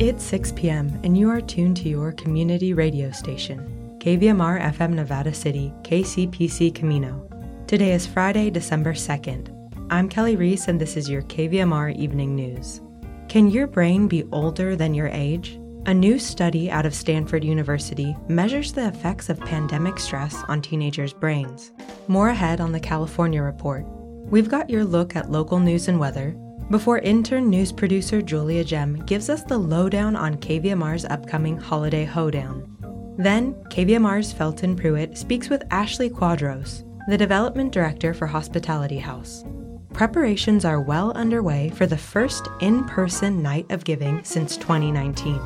It's 6 p.m., and you are tuned to your community radio station, KVMR FM Nevada City, KCPC Camino. Today is Friday, December 2nd. I'm Kelly Reese, and this is your KVMR Evening News. Can your brain be older than your age? A new study out of Stanford University measures the effects of pandemic stress on teenagers' brains. More ahead on the California Report. We've got your look at local news and weather before intern news producer Julia Gem gives us the lowdown on KVMR's upcoming holiday hoedown. Then, KVMR's Felton Pruitt speaks with Ashley Quadros, the development director for Hospitality House. Preparations are well underway for the first in person night of giving since 2019.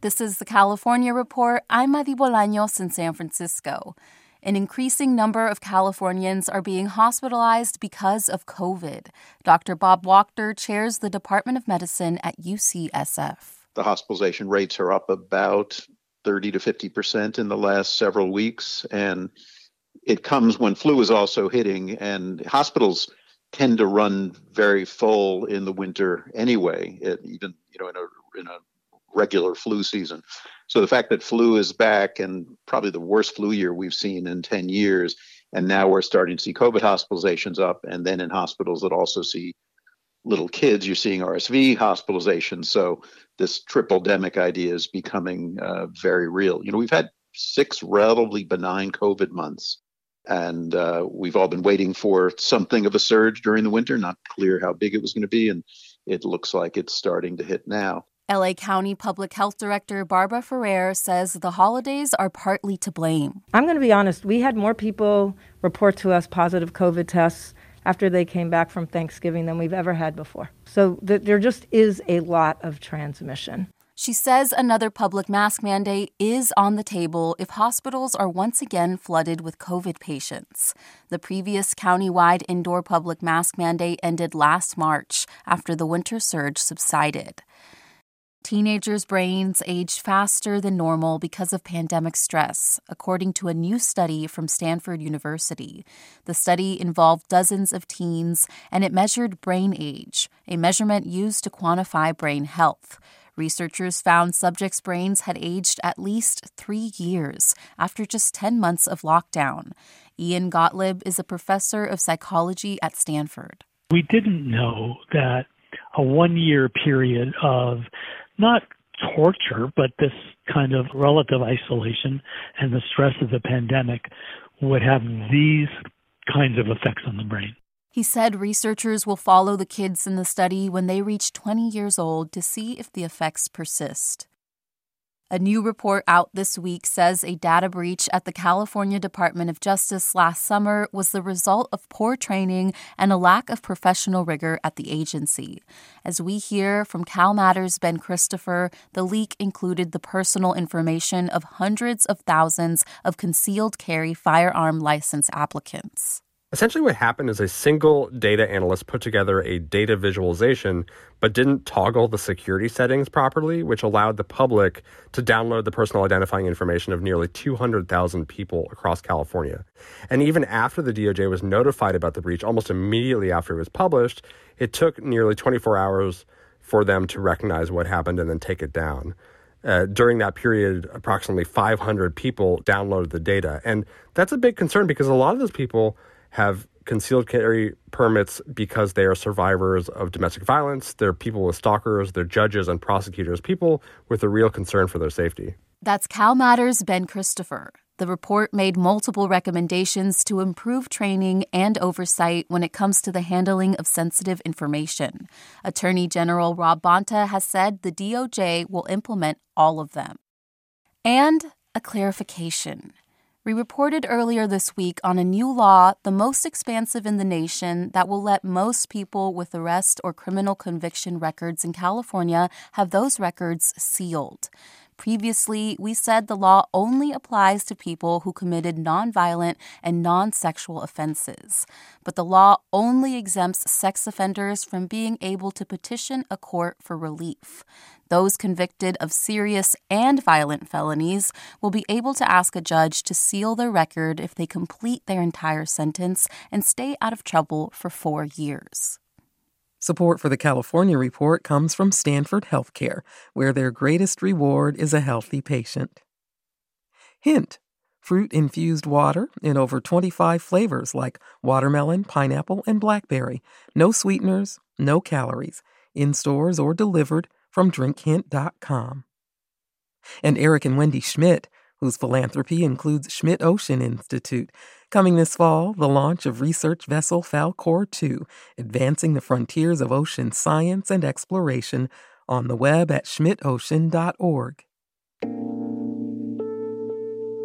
This is the California Report. I'm Madi Bolaños in San Francisco. An increasing number of Californians are being hospitalized because of COVID. Dr. Bob Wachter chairs the Department of Medicine at UCSF. The hospitalization rates are up about 30 to 50 percent in the last several weeks, and it comes when flu is also hitting, and hospitals tend to run very full in the winter anyway. It, even you know in a in a regular flu season. So the fact that flu is back and probably the worst flu year we've seen in 10 years, and now we're starting to see COVID hospitalizations up, and then in hospitals that also see little kids, you're seeing RSV hospitalizations. So this triple demic idea is becoming uh, very real. You know, we've had six relatively benign COVID months, and uh, we've all been waiting for something of a surge during the winter. Not clear how big it was going to be, and it looks like it's starting to hit now. LA County Public Health Director Barbara Ferrer says the holidays are partly to blame. I'm going to be honest, we had more people report to us positive COVID tests after they came back from Thanksgiving than we've ever had before. So th- there just is a lot of transmission. She says another public mask mandate is on the table if hospitals are once again flooded with COVID patients. The previous countywide indoor public mask mandate ended last March after the winter surge subsided. Teenagers' brains age faster than normal because of pandemic stress, according to a new study from Stanford University. The study involved dozens of teens and it measured brain age, a measurement used to quantify brain health. Researchers found subjects' brains had aged at least three years after just 10 months of lockdown. Ian Gotlib is a professor of psychology at Stanford. We didn't know that a one year period of not torture, but this kind of relative isolation and the stress of the pandemic would have these kinds of effects on the brain. He said researchers will follow the kids in the study when they reach 20 years old to see if the effects persist. A new report out this week says a data breach at the California Department of Justice last summer was the result of poor training and a lack of professional rigor at the agency. As we hear from CalMatters' Ben Christopher, the leak included the personal information of hundreds of thousands of concealed carry firearm license applicants. Essentially, what happened is a single data analyst put together a data visualization, but didn't toggle the security settings properly, which allowed the public to download the personal identifying information of nearly 200,000 people across California. And even after the DOJ was notified about the breach, almost immediately after it was published, it took nearly 24 hours for them to recognize what happened and then take it down. Uh, during that period, approximately 500 people downloaded the data. And that's a big concern because a lot of those people have concealed carry permits because they are survivors of domestic violence. They're people with stalkers, they're judges and prosecutors, people with a real concern for their safety. That's CalMatters Ben Christopher. The report made multiple recommendations to improve training and oversight when it comes to the handling of sensitive information. Attorney General Rob Bonta has said the DOJ will implement all of them. And a clarification. We reported earlier this week on a new law, the most expansive in the nation, that will let most people with arrest or criminal conviction records in California have those records sealed. Previously, we said the law only applies to people who committed nonviolent and non sexual offenses. But the law only exempts sex offenders from being able to petition a court for relief. Those convicted of serious and violent felonies will be able to ask a judge to seal their record if they complete their entire sentence and stay out of trouble for four years. Support for the California Report comes from Stanford Healthcare, where their greatest reward is a healthy patient. Hint fruit infused water in over 25 flavors like watermelon, pineapple, and blackberry. No sweeteners, no calories. In stores or delivered from drinkhint.com. And Eric and Wendy Schmidt, whose philanthropy includes Schmidt Ocean Institute, Coming this fall, the launch of research vessel Falkor 2, advancing the frontiers of ocean science and exploration on the web at schmidtocean.org.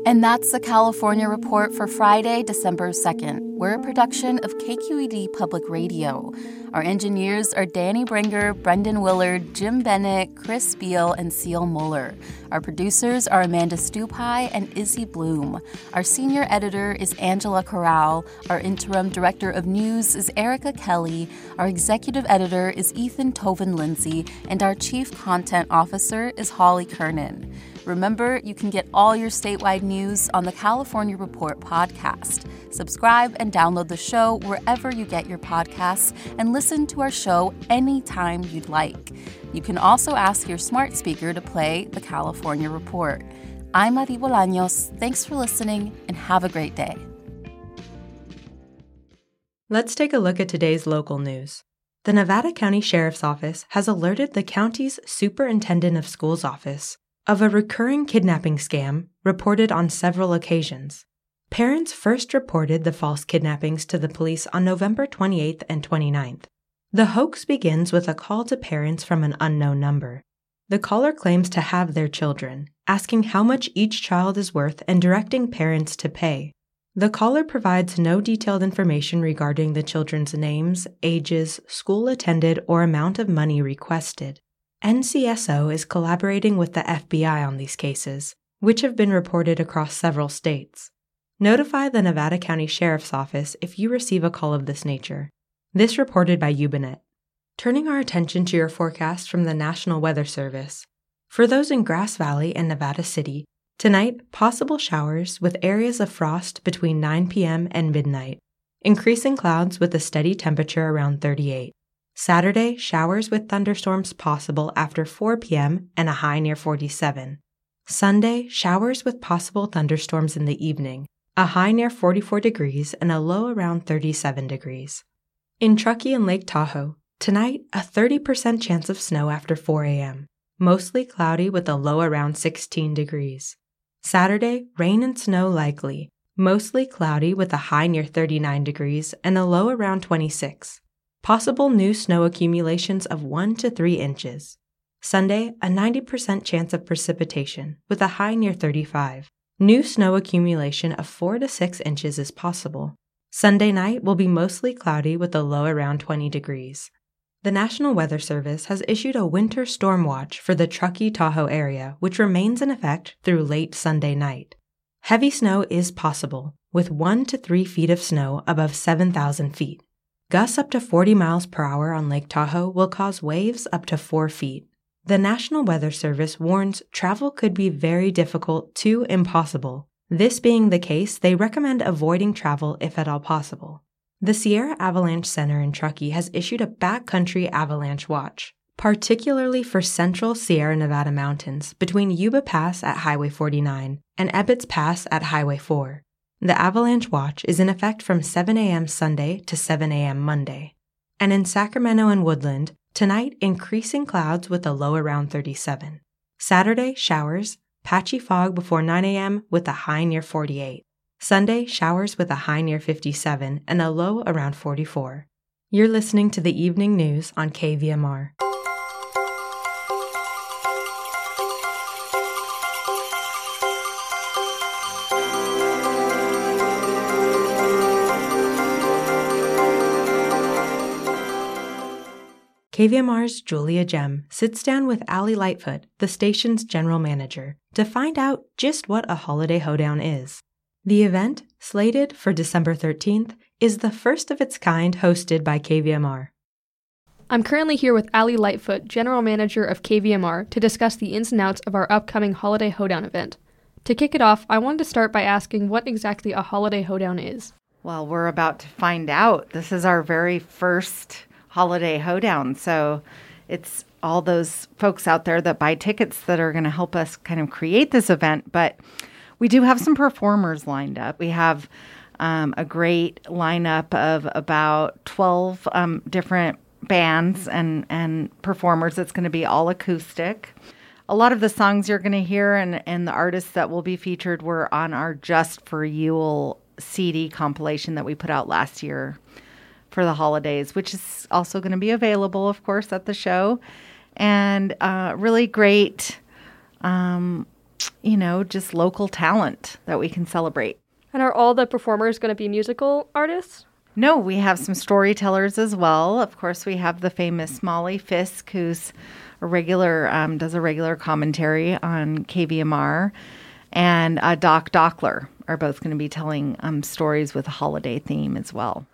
And that's the California Report for Friday, December 2nd. We're a production of KQED Public Radio. Our engineers are Danny Bringer, Brendan Willard, Jim Bennett, Chris Beal, and Seal Muller. Our producers are Amanda Stupi and Izzy Bloom. Our senior editor is Angela Corral. Our interim director of news is Erica Kelly. Our executive editor is Ethan Toven Lindsey. And our chief content officer is Holly Kernan. Remember, you can get all your statewide news on the California Report podcast. Subscribe and download the show wherever you get your podcasts and listen to our show anytime you'd like. You can also ask your smart speaker to play the California Report. I'm Mari Bolaños. Thanks for listening and have a great day. Let's take a look at today's local news. The Nevada County Sheriff's Office has alerted the county's Superintendent of Schools office of a recurring kidnapping scam reported on several occasions. Parents first reported the false kidnappings to the police on November 28th and 29th. The hoax begins with a call to parents from an unknown number. The caller claims to have their children, asking how much each child is worth and directing parents to pay. The caller provides no detailed information regarding the children's names, ages, school attended, or amount of money requested. NCSO is collaborating with the FBI on these cases, which have been reported across several states. Notify the Nevada County Sheriff's Office if you receive a call of this nature. This reported by YubaNet. Turning our attention to your forecast from the National Weather Service. For those in Grass Valley and Nevada City, tonight possible showers with areas of frost between 9 p.m. and midnight. Increasing clouds with a steady temperature around 38. Saturday, showers with thunderstorms possible after 4 p.m. and a high near 47. Sunday, showers with possible thunderstorms in the evening, a high near 44 degrees and a low around 37 degrees. In Truckee and Lake Tahoe, tonight, a 30% chance of snow after 4 a.m., mostly cloudy with a low around 16 degrees. Saturday, rain and snow likely, mostly cloudy with a high near 39 degrees and a low around 26. Possible new snow accumulations of 1 to 3 inches. Sunday, a 90% chance of precipitation, with a high near 35. New snow accumulation of 4 to 6 inches is possible. Sunday night will be mostly cloudy with a low around 20 degrees. The National Weather Service has issued a winter storm watch for the Truckee Tahoe area, which remains in effect through late Sunday night. Heavy snow is possible, with 1 to 3 feet of snow above 7,000 feet. Gusts up to 40 miles per hour on Lake Tahoe will cause waves up to 4 feet. The National Weather Service warns travel could be very difficult to impossible. This being the case, they recommend avoiding travel if at all possible. The Sierra Avalanche Center in Truckee has issued a backcountry avalanche watch, particularly for central Sierra Nevada mountains between Yuba Pass at Highway 49 and Ebbets Pass at Highway 4. The avalanche watch is in effect from 7 a.m. Sunday to 7 a.m. Monday. And in Sacramento and Woodland, tonight increasing clouds with a low around 37. Saturday, showers, patchy fog before 9 a.m. with a high near 48. Sunday, showers with a high near 57 and a low around 44. You're listening to the evening news on KVMR. KVMR's Julia Gem sits down with Allie Lightfoot, the station's general manager, to find out just what a holiday hoedown is. The event, slated for December 13th, is the first of its kind hosted by KVMR. I'm currently here with Allie Lightfoot, general manager of KVMR, to discuss the ins and outs of our upcoming holiday hoedown event. To kick it off, I wanted to start by asking what exactly a holiday hoedown is. Well, we're about to find out. This is our very first holiday hoedown. So it's all those folks out there that buy tickets that are going to help us kind of create this event. But we do have some performers lined up. We have um, a great lineup of about 12 um, different bands and, and performers. It's going to be all acoustic. A lot of the songs you're going to hear and, and the artists that will be featured were on our Just for Yule CD compilation that we put out last year for the holidays, which is also going to be available, of course, at the show. And uh, really great, um, you know, just local talent that we can celebrate. And are all the performers going to be musical artists? No, we have some storytellers as well. Of course, we have the famous Molly Fisk, who's a regular, um, does a regular commentary on KVMR, and uh, Doc Dockler are both going to be telling um, stories with a holiday theme as well.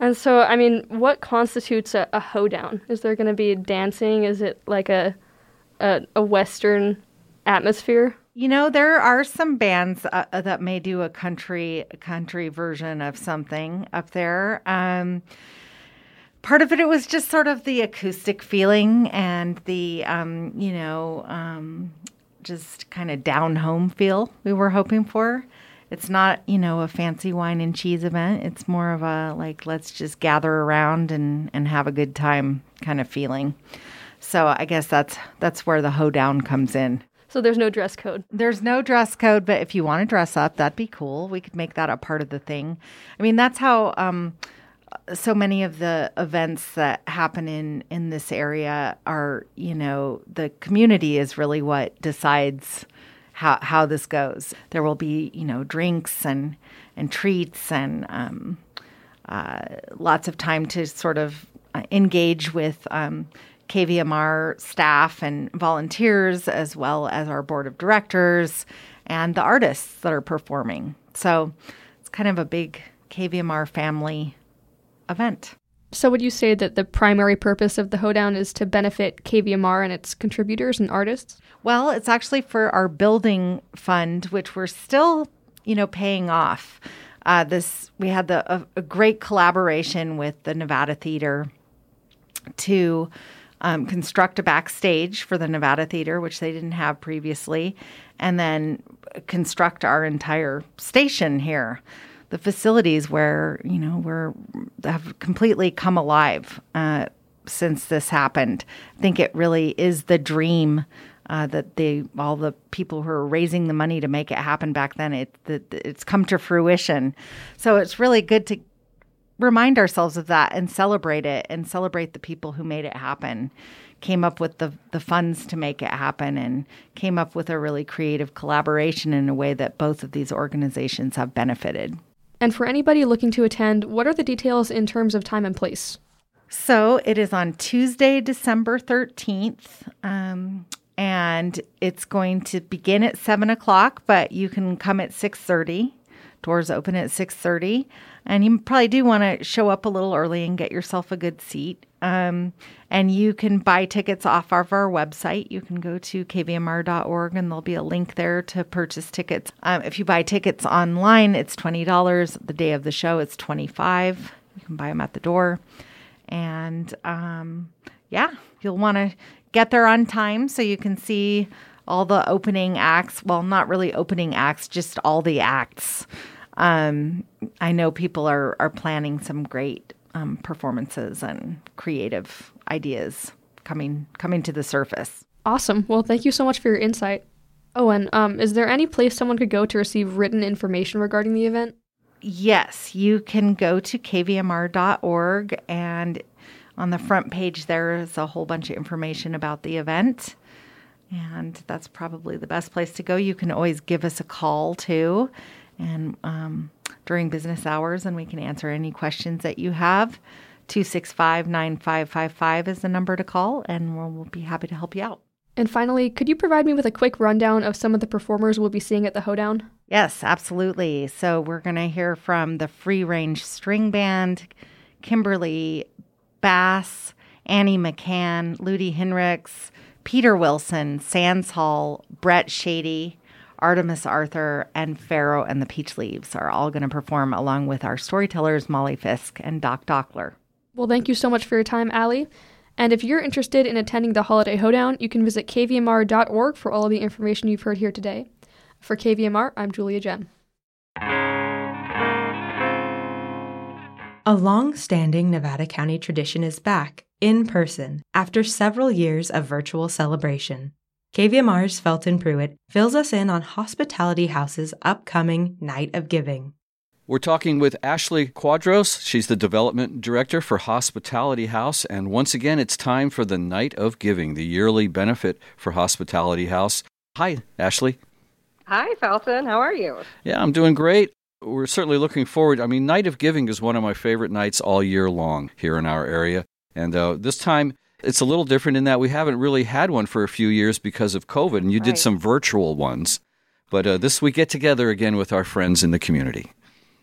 And so, I mean, what constitutes a, a hoedown? Is there going to be dancing? Is it like a, a, a Western atmosphere? You know, there are some bands uh, uh that may do a country country version of something up there. Um, part of it, it was just sort of the acoustic feeling and the, um, you know, um, just kind of down home feel we were hoping for. It's not, you know, a fancy wine and cheese event. It's more of a like let's just gather around and and have a good time kind of feeling. So I guess that's that's where the hoedown comes in. So there's no dress code. There's no dress code, but if you want to dress up, that'd be cool. We could make that a part of the thing. I mean, that's how um, so many of the events that happen in in this area are, you know, the community is really what decides how how this goes. There will be you know drinks and and treats and um, uh, lots of time to sort of uh, engage with um, KVMR staff and volunteers, as well as our board of directors and the artists that are performing. So it's kind of a big KVMR family event. So, would you say that the primary purpose of the hoedown is to benefit KVMR and its contributors and artists? Well, it's actually for our building fund, which we're still, you know, paying off. Uh, this we had the a, a, great collaboration with the Nevada Theater to um, construct a backstage for the Nevada Theater, which they didn't have previously, and then construct our entire station here the facilities where you know we're have completely come alive uh, since this happened. I think it really is the dream uh, that they all the people who are raising the money to make it happen back then. It it's come to fruition. So it's really good to remind ourselves of that and celebrate it and celebrate the people who made it happen came up with the the funds to make it happen and came up with a really creative collaboration in a way that both of these organizations have benefited. And for anybody looking to attend, what are the details in terms of time and place? So it is on Tuesday, December 13th. Um, and it's going to begin at 7 o'clock, but you can come at 6.30. Doors open at 6.30. And you probably do want to show up a little early and get yourself a good seat. Um, and you can buy tickets off of our website. You can go to kvmr.org and there'll be a link there to purchase tickets. Um, if you buy tickets online, it's $20. The day of the show, it's 25 You can buy them at the door. And um, yeah, you'll want to get there on time so you can see all the opening acts. Well, not really opening acts, just all the acts. Um, I know people are, are planning some great um, performances and creative ideas coming coming to the surface. Awesome. Well, thank you so much for your insight. Oh, and um, is there any place someone could go to receive written information regarding the event? Yes, you can go to kvmr.org and on the front page there is a whole bunch of information about the event. And that's probably the best place to go. You can always give us a call too and um, during business hours, and we can answer any questions that you have. 265 9555 is the number to call, and we'll, we'll be happy to help you out. And finally, could you provide me with a quick rundown of some of the performers we'll be seeing at the Hoedown? Yes, absolutely. So we're going to hear from the Free Range String Band, Kimberly Bass, Annie McCann, Ludi Hinrichs, Peter Wilson, Sands Hall, Brett Shady, Artemis Arthur, and Pharaoh and the Peach Leaves are all going to perform along with our storytellers Molly Fisk and Doc Dockler. Well, thank you so much for your time, Allie. And if you're interested in attending the Holiday Hoedown, you can visit kvmr.org for all of the information you've heard here today. For KVMR, I'm Julia Jen. A long standing Nevada County tradition is back, in person, after several years of virtual celebration. KVMR's Felton Pruitt fills us in on Hospitality House's upcoming Night of Giving. We're talking with Ashley Quadros. She's the development director for Hospitality House. And once again, it's time for the Night of Giving, the yearly benefit for Hospitality House. Hi, Ashley. Hi, Felton. How are you? Yeah, I'm doing great we're certainly looking forward. I mean, Night of Giving is one of my favorite nights all year long here in our area. And uh, this time, it's a little different in that we haven't really had one for a few years because of COVID, and you right. did some virtual ones. But uh, this we get together again with our friends in the community.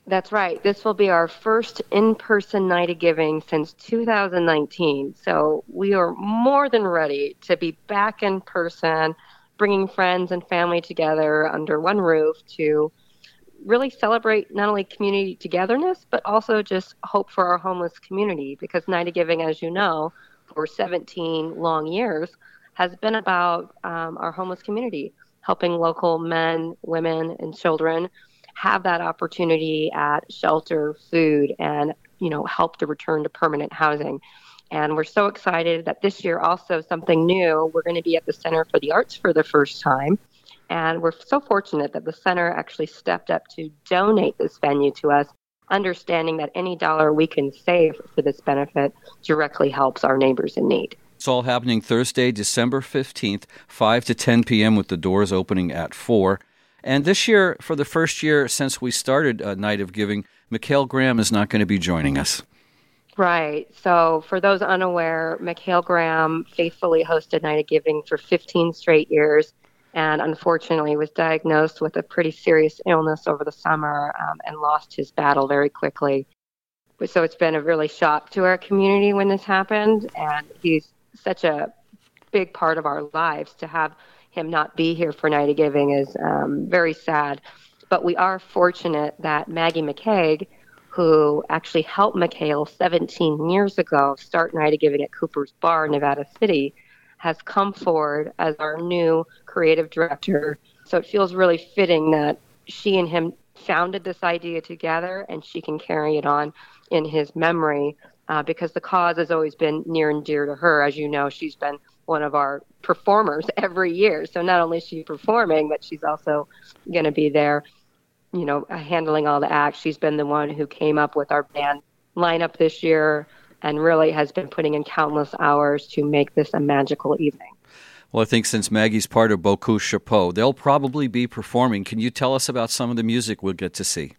That's right. This will be our first in person night of giving since 2019. So we are more than ready to be back in person, bringing friends and family together under one roof to really celebrate not only community togetherness, but also just hope for our homeless community. Because Night of Giving, as you know, for 17 long years, has been about um, our homeless community, helping local men, women, and children have that opportunity at shelter, food, and you know help to return to permanent housing. And we're so excited that this year also something new. We're going to be at the Center for the Arts for the first time. And we're so fortunate that the center actually stepped up to donate this venue to us, understanding that any dollar we can save for this benefit directly helps our neighbors in need. It's all happening Thursday, December 15th, 5 to 10 p.m., with the doors opening at 4. And this year, for the first year since we started a Night of Giving, Mikhail Graham is not going to be joining us. Right. So, for those unaware, Mikhail Graham faithfully hosted Night of Giving for 15 straight years and unfortunately was diagnosed with a pretty serious illness over the summer um, and lost his battle very quickly. So it's been a really shock to our community when this happened, and he's such a big part of our lives. To have him not be here for Night of Giving is um, very sad. But we are fortunate that Maggie McCaig, who actually helped Mikhail 17 years ago start Night of Giving at Cooper's Bar, Nevada City, has come forward as our new creative director. So it feels really fitting that she and him founded this idea together and she can carry it on in his memory uh, because the cause has always been near and dear to her. As you know, she's been one of our performers every year. So not only is she performing, but she's also going to be there, you know, handling all the acts. She's been the one who came up with our band lineup this year and really has been putting in countless hours to make this a magical evening. Well, I think since Maggie's part of Beaucoup Chapeau, they'll probably be performing. Can you tell us about some of the music we'll get to see?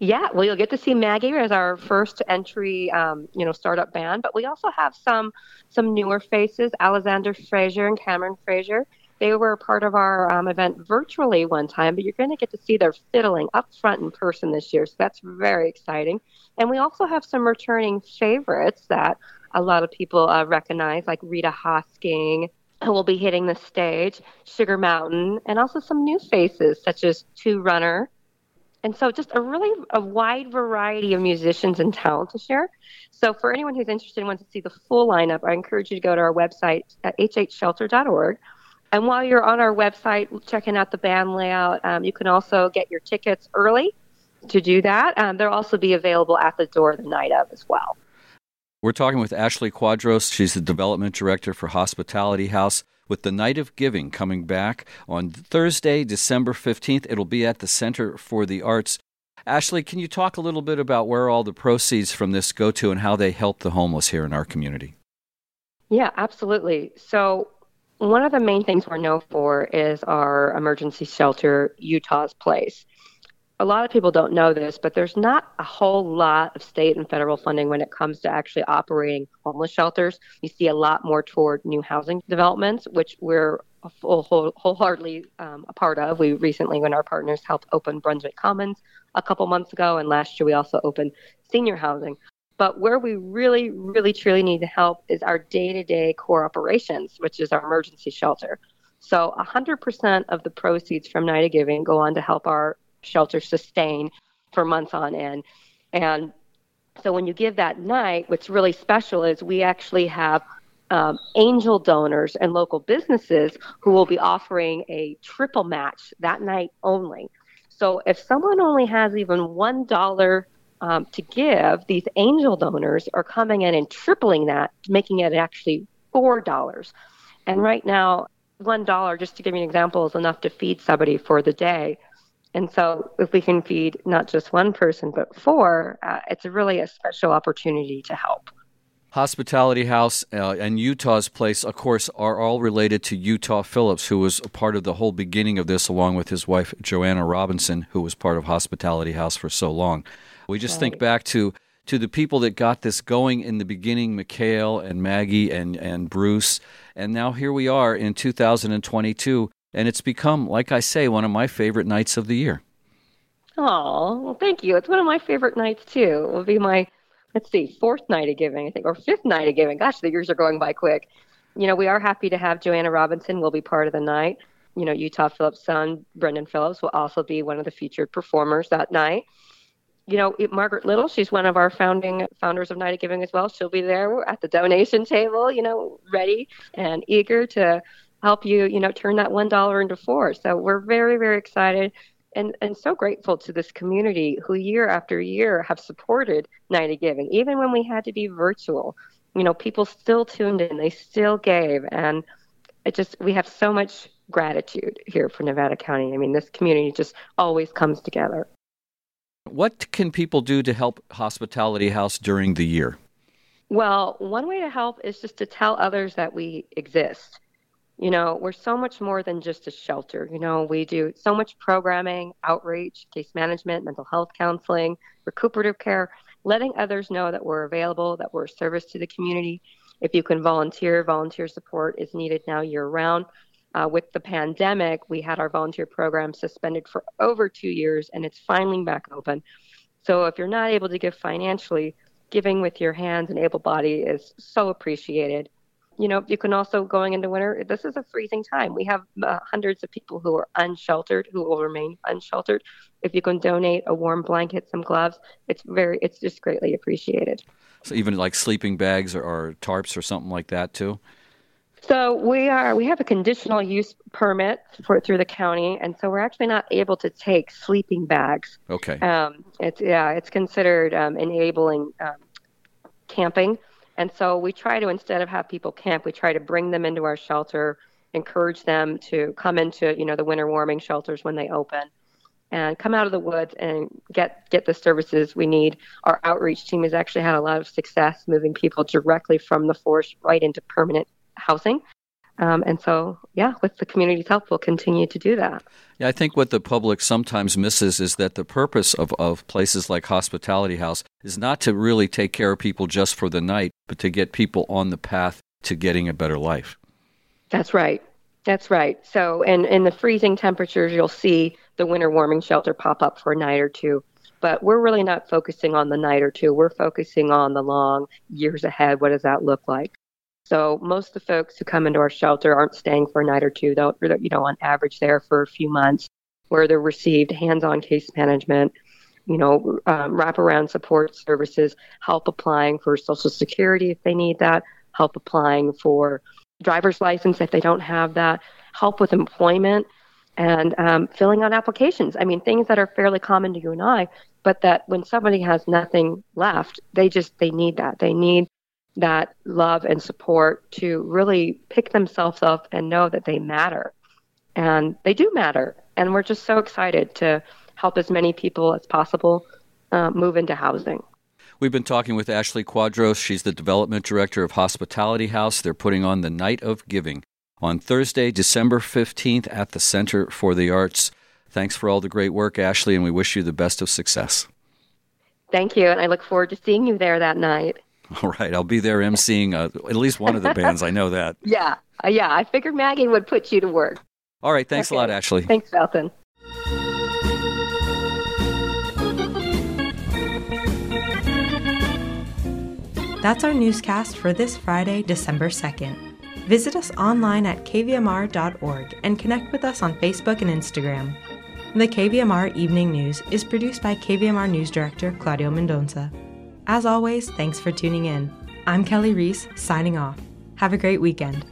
Yeah, well, you'll get to see Maggie as our first entry, um, you know, startup band. But we also have some some newer faces: Alexander Frazier and Cameron Frazier. They were part of our um, event virtually one time, but you're going to get to see their fiddling up front in person this year. So that's very exciting. And we also have some returning favorites that a lot of people uh, recognize, like Rita Hosking, who will be hitting the stage, Sugar Mountain, and also some new faces such as Two Runner. And so, just a really a wide variety of musicians and talent to share. So, for anyone who's interested and wants to see the full lineup, I encourage you to go to our website at hhshelter.org and while you're on our website checking out the band layout, um, you can also get your tickets early to do that. Um, they'll also be available at the door the night of as well. We're talking with Ashley Quadros. She's the development director for Hospitality House. With the Night of Giving coming back on Thursday, December 15th, it'll be at the Center for the Arts. Ashley, can you talk a little bit about where all the proceeds from this go to and how they help the homeless here in our community? Yeah, absolutely. So, one of the main things we're known for is our emergency shelter, Utah's Place. A lot of people don't know this, but there's not a whole lot of state and federal funding when it comes to actually operating homeless shelters. You see a lot more toward new housing developments, which we're full, whole, wholeheartedly um, a part of. We recently, when our partners helped open Brunswick Commons a couple months ago, and last year we also opened senior housing. But where we really, really, truly need to help is our day to day core operations, which is our emergency shelter. So 100% of the proceeds from Night of Giving go on to help our shelter sustain for months on end. And So when you give that night, what's really special is we actually have um, angel donors and local businesses who will be offering a triple match that night only. So if someone only has even one dollar um, to give, these angel donors are coming in and tripling that, making it actually four dollars. And right now, one dollar, just to give you an example, is enough to feed somebody for the day. And so, if we can feed not just one person, but four, uh, it's really a special opportunity to help. Hospitality House uh, and Utah's Place, of course, are all related to Utah Phillips, who was a part of the whole beginning of this, along with his wife, Joanna Robinson, who was part of Hospitality House for so long. We just right. think back to to the people that got this going in the beginning, Mikhail and Maggie and, and Bruce. And now here we are in 2022 and it's become, like I say, one of my favorite nights of the year. Oh, well, thank you. It's one of my favorite nights too. It will be my, let's see, fourth night of giving, I think, or fifth night of giving. Gosh, the years are going by quick. You know, we are happy to have Joanna Robinson will be part of the night. You know, Utah Phillips' son, Brendan Phillips, will also be one of the featured performers that night. You know, Margaret Little, she's one of our founding founders of Night of Giving as well. She'll be there at the donation table, you know, ready and eager to help you, you know, turn that one dollar into four. So we're very, very excited and, and so grateful to this community who year after year have supported Night of Giving, even when we had to be virtual. You know, people still tuned in, they still gave, and it just we have so much gratitude here for Nevada County. I mean, this community just always comes together. What can people do to help Hospitality House during the year? Well, one way to help is just to tell others that we exist. You know, we're so much more than just a shelter. You know, we do so much programming, outreach, case management, mental health counseling, recuperative care, letting others know that we're available, that we're a service to the community. If you can volunteer, volunteer support is needed now year round. Uh, with the pandemic, we had our volunteer program suspended for over two years, and it's finally back open. So if you're not able to give financially, giving with your hands and able body is so appreciated you know, you can also going into winter. This is a freezing time. We have uh, hundreds of people who are unsheltered, who will remain unsheltered. If you can donate a warm blanket, some gloves, it's very, it's just greatly appreciated. So even like sleeping bags or, or tarps or something like that too. So we are we have a conditional use permit for through the county, and so we're actually not able to take sleeping bags. Okay. Um, it's yeah, it's considered um, enabling um, camping. And so we try to, instead of have people camp, we try to bring them into our shelter, encourage them to come into, you know, the winter warming shelters when they open and come out of the woods and get get the services we need. Our outreach team has actually had a lot of success moving people directly from the forest right into permanent housing. Um, and so, yeah, with the community's help, we'll continue to do that. Yeah, I think what the public sometimes misses is that the purpose of, of places like Hospitality House is not to really take care of people just for the night, but to get people on the path to getting a better life. That's right. That's right. So, and in the freezing temperatures, you'll see the winter warming shelter pop up for a night or two. But we're really not focusing on the night or two. We're focusing on the long years ahead. What does that look like? So most of the folks who come into our shelter aren't staying for a night or two. They'll, you know, on average, there for a few months, where they're received hands-on case management, you know, um, wraparound support services, help applying for Social Security if they need that, help applying for driver's license if they don't have that, help with employment, and um, filling out applications. I mean, things that are fairly common to you and I, but that when somebody has nothing left, they just they need that. They need that love and support to really pick themselves up and know that they matter. And they do matter. And we're just so excited to help as many people as possible uh, move into housing. We've been talking with Ashley Quadros. She's the development director of Hospitality House. They're putting on the Night of Giving on Thursday, December 15th at the Center for the Arts. Thanks for all the great work, Ashley, and we wish you the best of success. Thank you, and I look forward to seeing you there that night. All right, I'll be there emceeing uh, at least one of the bands. I know that. Yeah, uh, yeah. I figured Maggie would put you to work. All right, thanks okay. a lot, Ashley. Thanks, Felton. That's our newscast for this Friday, December 2nd. Visit us online at kvmr.org and connect with us on Facebook and Instagram. The KVMR Evening News is produced by KVMR News Director Claudio Mendonça. As always, thanks for tuning in. I'm Kelly Reese, signing off. Have a great weekend.